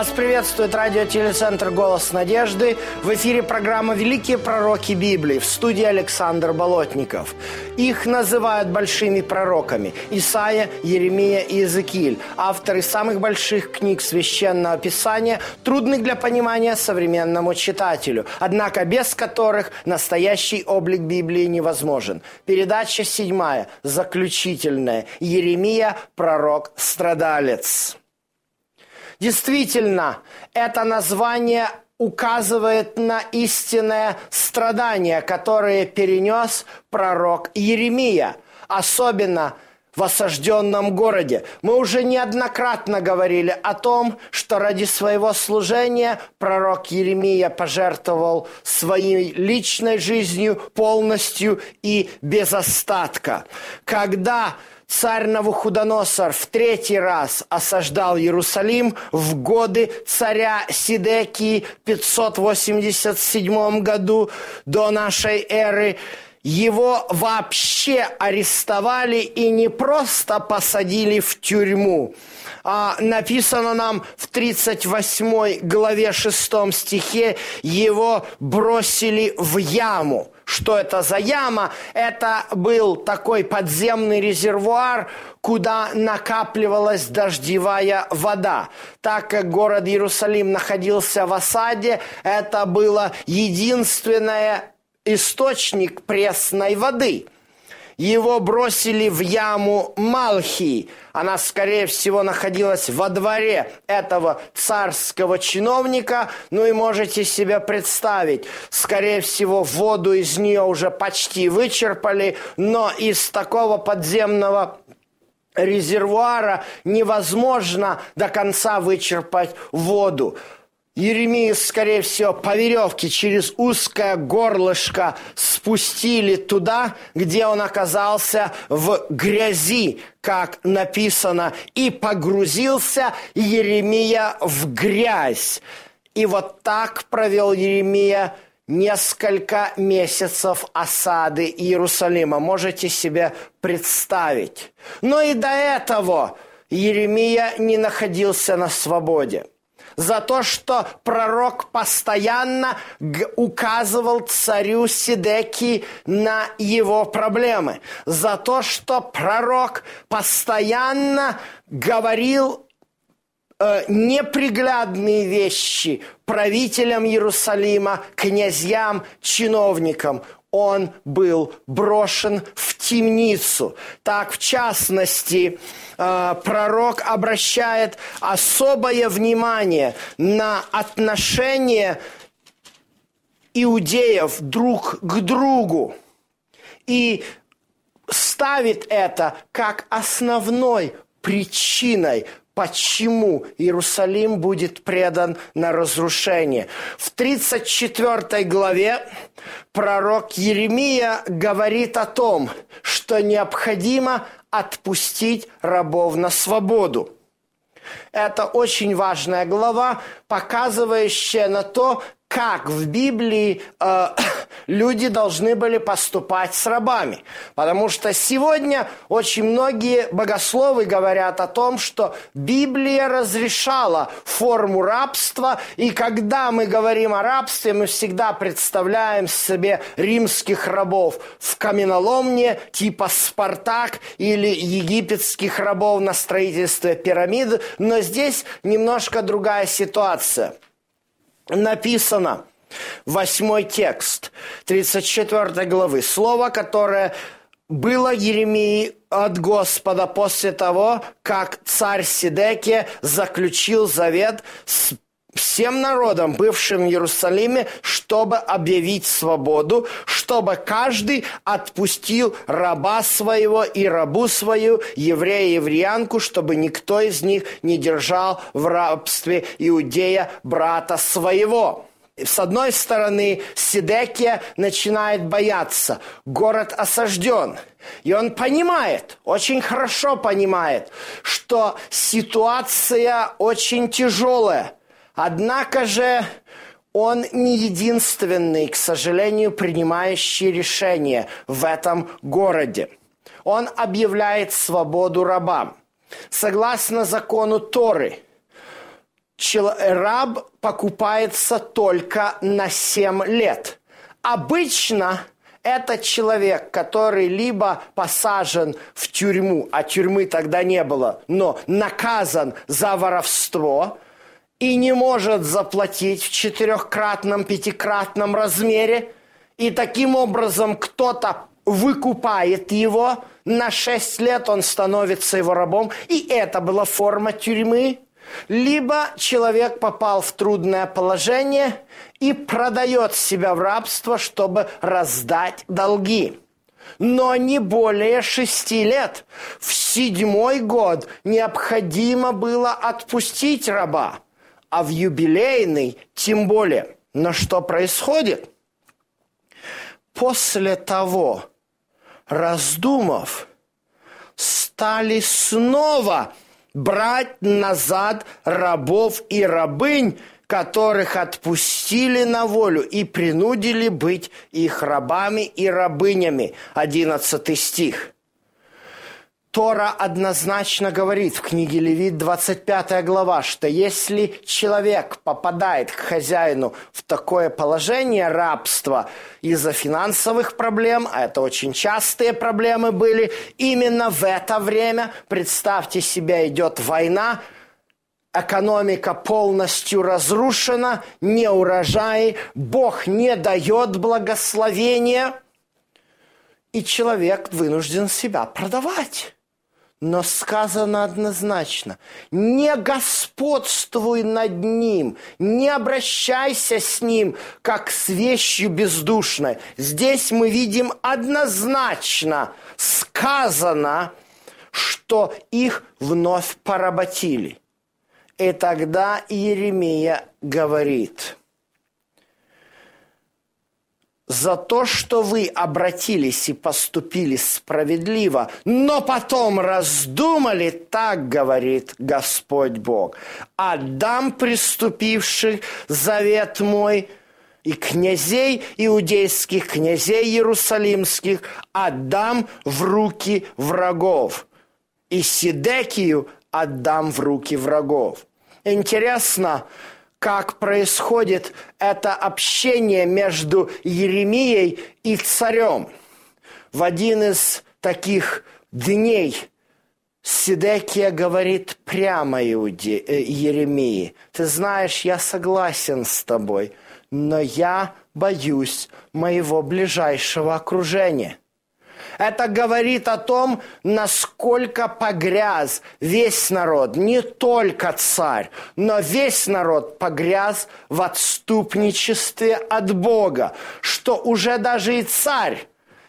Вас приветствует радиотелецентр «Голос надежды». В эфире программа «Великие пророки Библии» в студии Александр Болотников. Их называют большими пророками – Исаия, Еремия и Иезекииль, авторы самых больших книг Священного Писания, трудных для понимания современному читателю, однако без которых настоящий облик Библии невозможен. Передача седьмая, заключительная. Еремия – пророк-страдалец. Действительно, это название указывает на истинное страдание, которое перенес пророк Еремия, особенно в осажденном городе. Мы уже неоднократно говорили о том, что ради своего служения пророк Еремия пожертвовал своей личной жизнью полностью и без остатка. Когда царь Навуходоносор в третий раз осаждал Иерусалим в годы царя Сидекии в 587 году до нашей эры. Его вообще арестовали и не просто посадили в тюрьму. А, написано нам в 38 главе 6 стихе, его бросили в яму. Что это за яма? Это был такой подземный резервуар, куда накапливалась дождевая вода. Так как город Иерусалим находился в осаде, это было единственное источник пресной воды – его бросили в яму Малхи. Она, скорее всего, находилась во дворе этого царского чиновника. Ну и можете себе представить, скорее всего, воду из нее уже почти вычерпали, но из такого подземного резервуара невозможно до конца вычерпать воду. Еремию, скорее всего, по веревке через узкое горлышко спустили туда, где он оказался в грязи, как написано, и погрузился Еремия в грязь. И вот так провел Еремия несколько месяцев осады Иерусалима. Можете себе представить. Но и до этого Еремия не находился на свободе за то, что пророк постоянно указывал царю Сидеки на его проблемы, за то, что пророк постоянно говорил э, неприглядные вещи правителям Иерусалима, князьям, чиновникам он был брошен в темницу. Так, в частности, э, пророк обращает особое внимание на отношение иудеев друг к другу и ставит это как основной причиной почему Иерусалим будет предан на разрушение. В 34 главе пророк Еремия говорит о том, что необходимо отпустить рабов на свободу. Это очень важная глава, показывающая на то, как в Библии э, люди должны были поступать с рабами. Потому что сегодня очень многие богословы говорят о том, что Библия разрешала форму рабства, и когда мы говорим о рабстве, мы всегда представляем себе римских рабов в каменоломне типа Спартак или египетских рабов на строительстве пирамид, но здесь немножко другая ситуация – написано, восьмой текст 34 главы, слово, которое было Еремии от Господа после того, как царь Сидеке заключил завет с всем народом, бывшим в Иерусалиме, чтобы объявить свободу, чтобы каждый отпустил раба своего и рабу свою, еврея и евреянку, чтобы никто из них не держал в рабстве иудея брата своего. с одной стороны, Сидекия начинает бояться. Город осажден. И он понимает, очень хорошо понимает, что ситуация очень тяжелая. Однако же он не единственный, к сожалению, принимающий решение в этом городе. Он объявляет свободу рабам. Согласно закону Торы – раб покупается только на 7 лет. Обычно это человек, который либо посажен в тюрьму, а тюрьмы тогда не было, но наказан за воровство и не может заплатить в четырехкратном, пятикратном размере, и таким образом кто-то выкупает его, на 6 лет он становится его рабом, и это была форма тюрьмы – либо человек попал в трудное положение и продает себя в рабство, чтобы раздать долги. Но не более шести лет. В седьмой год необходимо было отпустить раба, а в юбилейный тем более. Но что происходит? После того, раздумав, стали снова брать назад рабов и рабынь, которых отпустили на волю и принудили быть их рабами и рабынями. Одиннадцатый стих. Тора однозначно говорит в книге Левит 25 глава, что если человек попадает к хозяину в такое положение рабства из-за финансовых проблем, а это очень частые проблемы были, именно в это время, представьте себе, идет война, экономика полностью разрушена, не урожай, Бог не дает благословения, и человек вынужден себя продавать. Но сказано однозначно, не господствуй над ним, не обращайся с ним, как с вещью бездушной. Здесь мы видим однозначно сказано, что их вновь поработили. И тогда Иеремия говорит – за то, что вы обратились и поступили справедливо, но потом раздумали, так говорит Господь Бог. Отдам приступивших завет мой и князей иудейских, князей иерусалимских отдам в руки врагов, и Сидекию отдам в руки врагов. Интересно, как происходит это общение между Еремией и царем. В один из таких дней Сидекия говорит прямо Иуде, э, Еремии, «Ты знаешь, я согласен с тобой, но я боюсь моего ближайшего окружения». Это говорит о том, насколько погряз весь народ, не только царь, но весь народ погряз в отступничестве от Бога, что уже даже и царь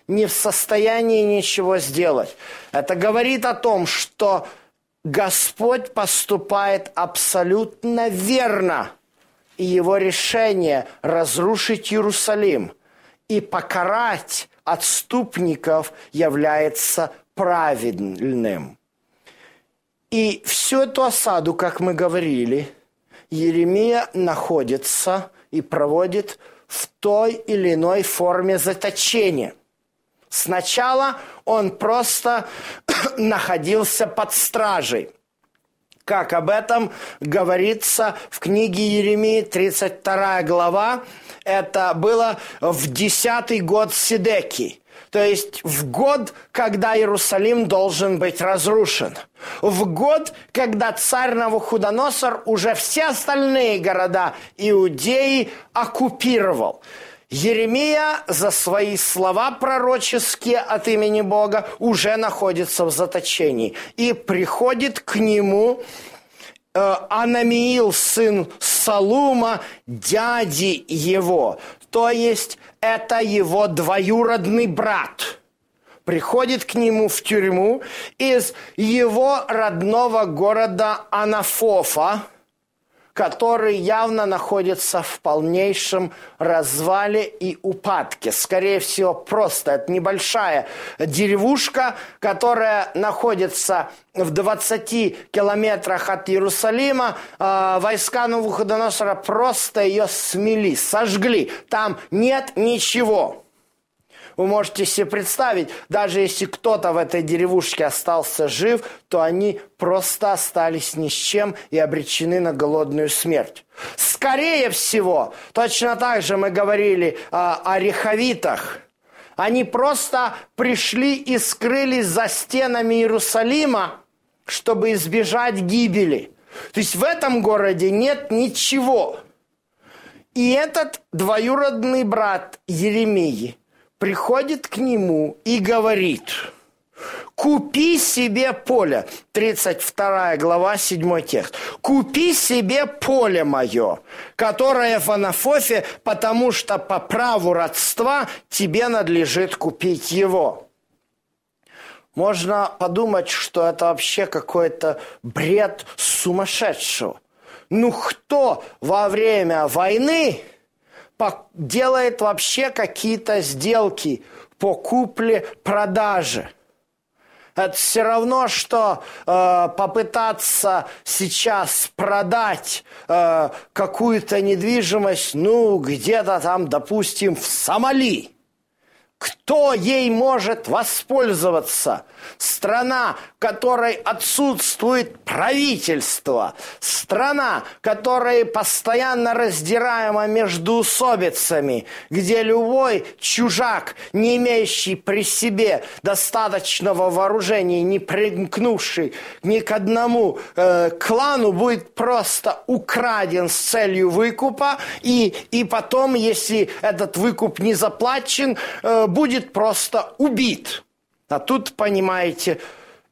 не в состоянии ничего сделать. Это говорит о том, что Господь поступает абсолютно верно, и его решение разрушить Иерусалим и покарать отступников является праведным. И всю эту осаду, как мы говорили, Еремия находится и проводит в той или иной форме заточения. Сначала он просто находился под стражей – как об этом говорится в книге Еремии, 32 глава. Это было в десятый год Сидеки. То есть в год, когда Иерусалим должен быть разрушен. В год, когда царь Навуходоносор уже все остальные города Иудеи оккупировал. Еремия за свои слова пророческие от имени Бога уже находится в заточении. И приходит к нему э, Анамиил, сын Салума, дяди его. То есть это его двоюродный брат. Приходит к нему в тюрьму из его родного города Анафофа, который явно находится в полнейшем развале и упадке. Скорее всего, просто это небольшая деревушка, которая находится в 20 километрах от Иерусалима. А, войска Навуходоносора просто ее смели, сожгли. Там нет ничего. Вы можете себе представить, даже если кто-то в этой деревушке остался жив, то они просто остались ни с чем и обречены на голодную смерть. Скорее всего, точно так же мы говорили а, о рехавитах. Они просто пришли и скрылись за стенами Иерусалима, чтобы избежать гибели. То есть в этом городе нет ничего. И этот двоюродный брат Еремии – приходит к нему и говорит, купи себе поле, 32 глава, 7 текст, купи себе поле мое, которое в Анафофе, потому что по праву родства тебе надлежит купить его. Можно подумать, что это вообще какой-то бред сумасшедшего. Ну кто во время войны делает вообще какие-то сделки по купле-продаже. Это все равно, что э, попытаться сейчас продать э, какую-то недвижимость, ну, где-то там, допустим, в Сомали. Кто ей может воспользоваться? Страна, в которой отсутствует правительство. Страна, которая постоянно раздираема между усобицами, где любой чужак, не имеющий при себе достаточного вооружения, не примкнувший ни к одному э, клану, будет просто украден с целью выкупа. И, и потом, если этот выкуп не заплачен, э, будет просто убит. А тут, понимаете,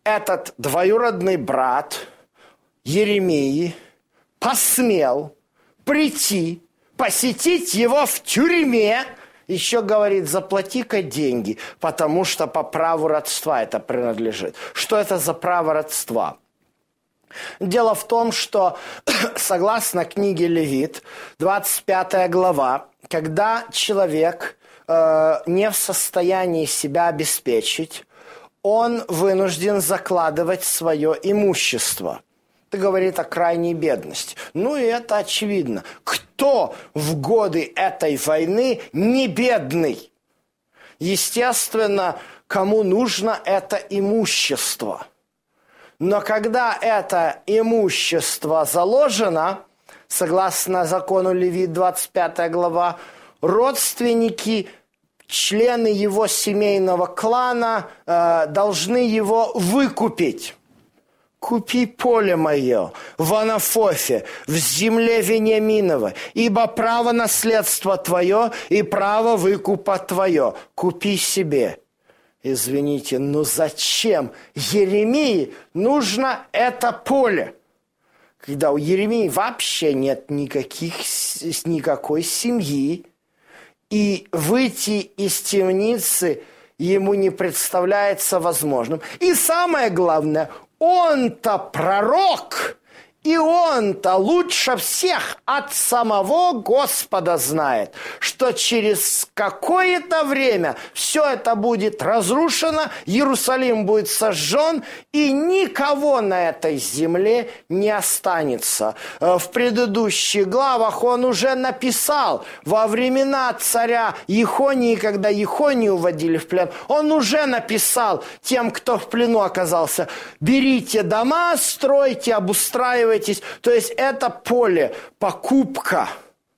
этот двоюродный брат Еремии посмел прийти, посетить его в тюрьме, еще говорит, заплати-ка деньги, потому что по праву родства это принадлежит. Что это за право родства? Дело в том, что согласно книге Левит, 25 глава, когда человек Э, не в состоянии себя обеспечить, он вынужден закладывать свое имущество. Это говорит о крайней бедности. Ну и это очевидно. Кто в годы этой войны не бедный? Естественно, кому нужно это имущество. Но когда это имущество заложено, согласно закону Левит 25 глава, родственники члены его семейного клана э, должны его выкупить. Купи поле мое в Анафофе, в земле Вениаминова, ибо право наследства твое и право выкупа твое. Купи себе. Извините, но зачем Еремии нужно это поле? Когда у Еремии вообще нет никаких, никакой семьи, и выйти из темницы ему не представляется возможным. И самое главное, он-то пророк, и он-то лучше всех от самого Господа знает, что через какое-то время все это будет разрушено, Иерусалим будет сожжен, и никого на этой земле не останется. Э, в предыдущих главах он уже написал, во времена царя Ехонии, когда Ехонию уводили в плен, он уже написал тем, кто в плену оказался, берите дома, стройте, обустраивайте, вкладываетесь. То есть это поле, покупка.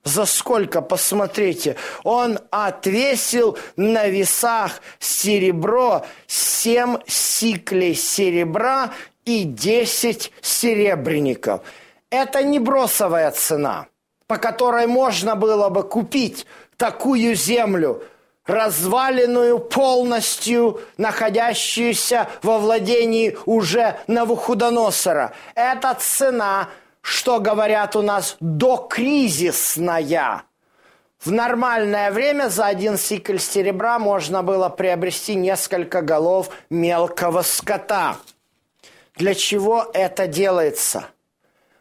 За сколько, посмотрите, он отвесил на весах серебро, семь сиклей серебра и десять серебряников. Это не бросовая цена, по которой можно было бы купить такую землю, разваленную полностью, находящуюся во владении уже Навуходоносора. Это цена, что говорят у нас, докризисная. В нормальное время за один сикль серебра можно было приобрести несколько голов мелкого скота. Для чего это делается?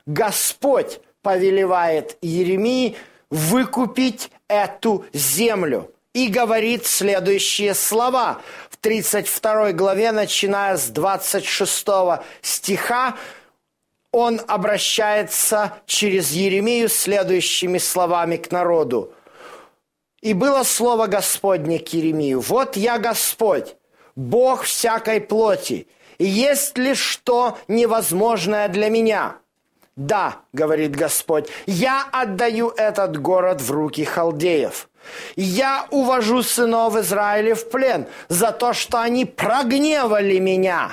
Господь повелевает Еремии выкупить эту землю и говорит следующие слова. В 32 главе, начиная с 26 стиха, он обращается через Еремию следующими словами к народу. «И было слово Господне к Еремию, вот я Господь, Бог всякой плоти, и есть ли что невозможное для меня?» «Да, — говорит Господь, — я отдаю этот город в руки халдеев. Я увожу сынов Израиля в плен за то, что они прогневали меня»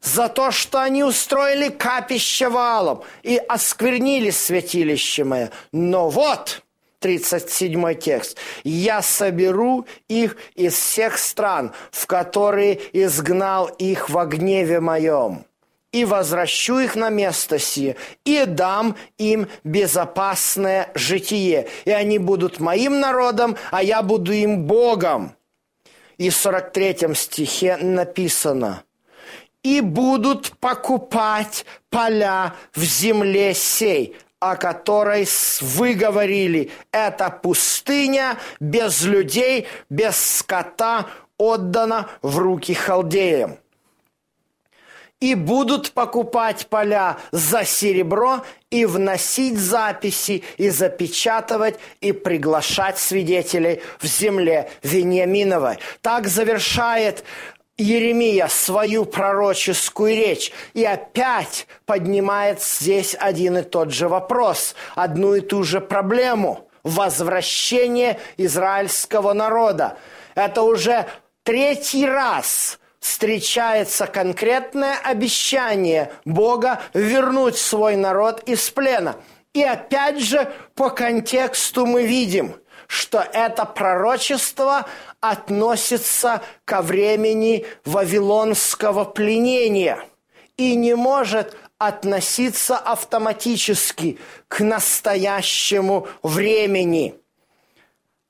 за то, что они устроили капище валом и осквернили святилище мое. Но вот, 37 текст. «Я соберу их из всех стран, в которые изгнал их во гневе моем, и возвращу их на место сие, и дам им безопасное житие, и они будут моим народом, а я буду им Богом». И в 43 стихе написано – и будут покупать поля в земле сей, о которой вы говорили. Это пустыня без людей, без скота, отдана в руки халдеям. И будут покупать поля за серебро и вносить записи, и запечатывать, и приглашать свидетелей в земле Вениаминовой. Так завершает Еремия свою пророческую речь. И опять поднимает здесь один и тот же вопрос, одну и ту же проблему – возвращение израильского народа. Это уже третий раз встречается конкретное обещание Бога вернуть свой народ из плена. И опять же по контексту мы видим, что это пророчество относится ко времени вавилонского пленения и не может относиться автоматически к настоящему времени.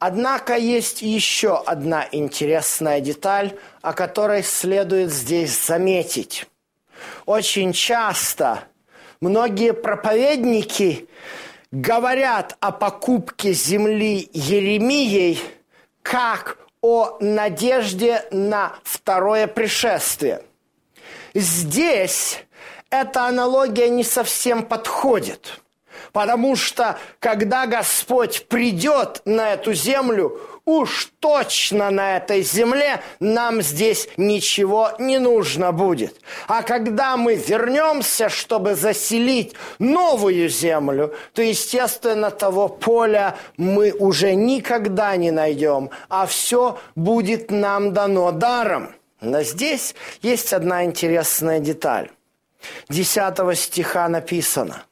Однако есть еще одна интересная деталь, о которой следует здесь заметить. Очень часто многие проповедники говорят о покупке земли Еремией как о надежде на второе пришествие. Здесь эта аналогия не совсем подходит, потому что когда Господь придет на эту землю, уж точно на этой земле нам здесь ничего не нужно будет. А когда мы вернемся, чтобы заселить новую землю, то, естественно, того поля мы уже никогда не найдем, а все будет нам дано даром. Но здесь есть одна интересная деталь. Десятого стиха написано,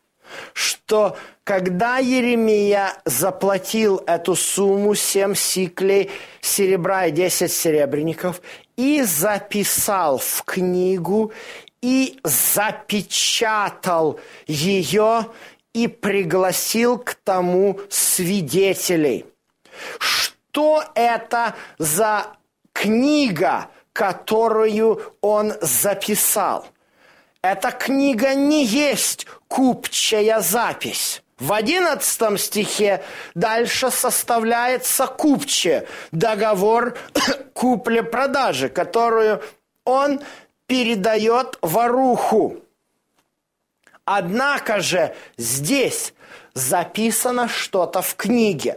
что когда Еремия заплатил эту сумму, 7 сиклей серебра и 10 серебряников, и записал в книгу, и запечатал ее, и пригласил к тому свидетелей. Что это за книга, которую он записал? Эта книга не есть купчая запись. В одиннадцатом стихе дальше составляется купче, договор купли-продажи, которую он передает воруху. Однако же здесь записано что-то в книге.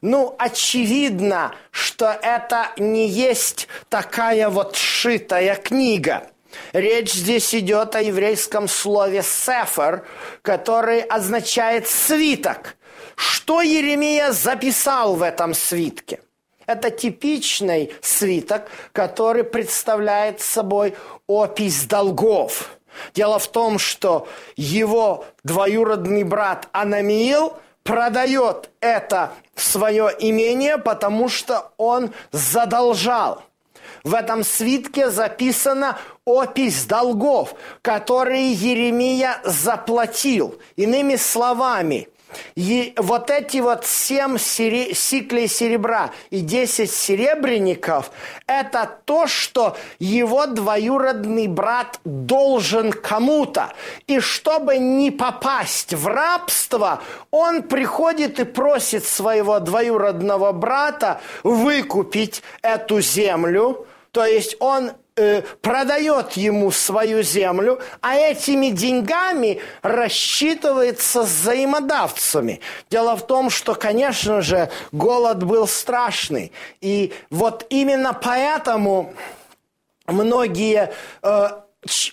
Ну, очевидно, что это не есть такая вот шитая книга – Речь здесь идет о еврейском слове «сефер», который означает «свиток». Что Еремия записал в этом свитке? Это типичный свиток, который представляет собой опись долгов. Дело в том, что его двоюродный брат Анамиил продает это свое имение, потому что он задолжал – в этом свитке записана опись долгов, которые Еремия заплатил. Иными словами, И вот эти вот семь сери... сиклей серебра и десять серебряников – это то, что его двоюродный брат должен кому-то. И чтобы не попасть в рабство, он приходит и просит своего двоюродного брата выкупить эту землю. То есть он э, продает ему свою землю, а этими деньгами рассчитывается с взаимодавцами. Дело в том, что, конечно же, голод был страшный. И вот именно поэтому многие э,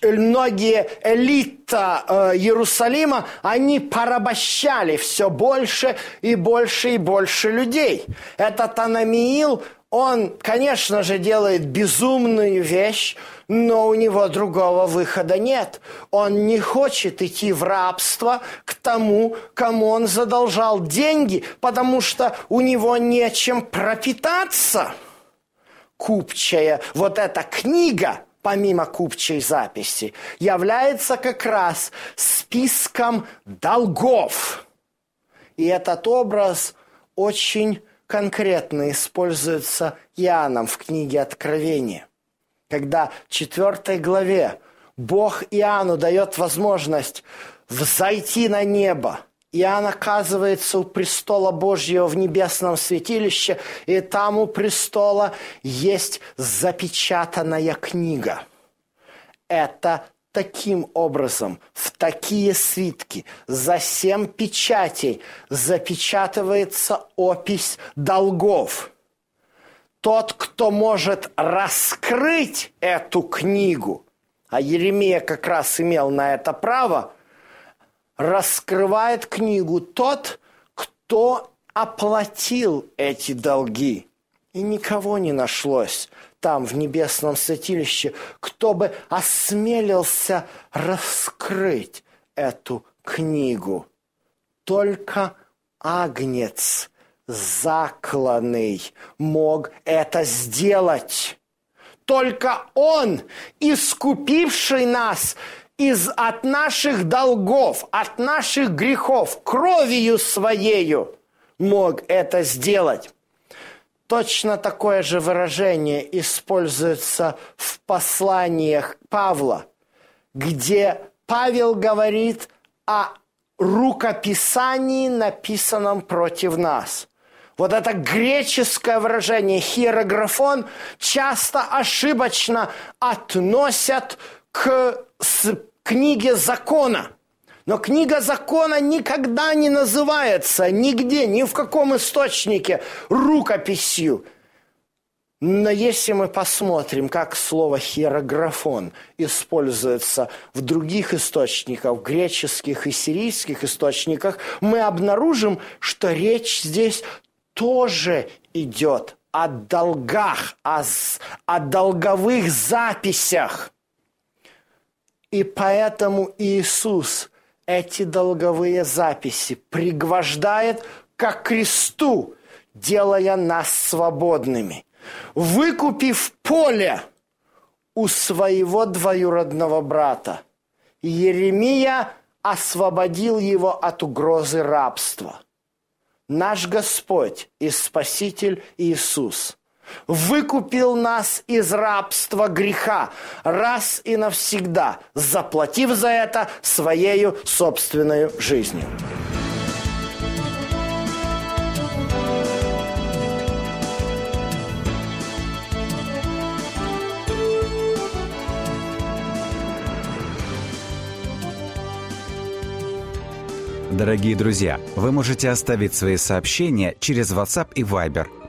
многие элита э, Иерусалима, они порабощали все больше и больше и больше людей. Этот Анамиил, он, конечно же, делает безумную вещь, но у него другого выхода нет. Он не хочет идти в рабство к тому, кому он задолжал деньги, потому что у него нечем пропитаться. Купчая, вот эта книга, помимо купчей записи, является как раз списком долгов. И этот образ очень конкретно используется Иоанном в книге Откровения. Когда в четвертой главе Бог Иоанну дает возможность взойти на небо, Иоанн оказывается у престола Божьего в небесном святилище, и там у престола есть запечатанная книга. Это таким образом в такие свитки за семь печатей запечатывается опись долгов. Тот, кто может раскрыть эту книгу, а Еремия как раз имел на это право, раскрывает книгу тот, кто оплатил эти долги. И никого не нашлось там, в небесном святилище, кто бы осмелился раскрыть эту книгу. Только Агнец закланный мог это сделать. Только Он, искупивший нас из, от наших долгов, от наших грехов, кровью Своею, мог это сделать. Точно такое же выражение используется в посланиях Павла, где Павел говорит о рукописании, написанном против нас. Вот это греческое выражение «хиерографон» часто ошибочно относят к книге закона – но книга закона никогда не называется нигде, ни в каком источнике рукописью. Но если мы посмотрим, как слово «хиерографон» используется в других источниках, греческих и сирийских источниках, мы обнаружим, что речь здесь тоже идет о долгах, о, о долговых записях. И поэтому Иисус – эти долговые записи пригвождает к кресту, делая нас свободными. Выкупив поле у своего двоюродного брата, Еремия освободил его от угрозы рабства. Наш Господь и Спаситель Иисус выкупил нас из рабства греха раз и навсегда, заплатив за это своей собственной жизнью. Дорогие друзья, вы можете оставить свои сообщения через WhatsApp и Viber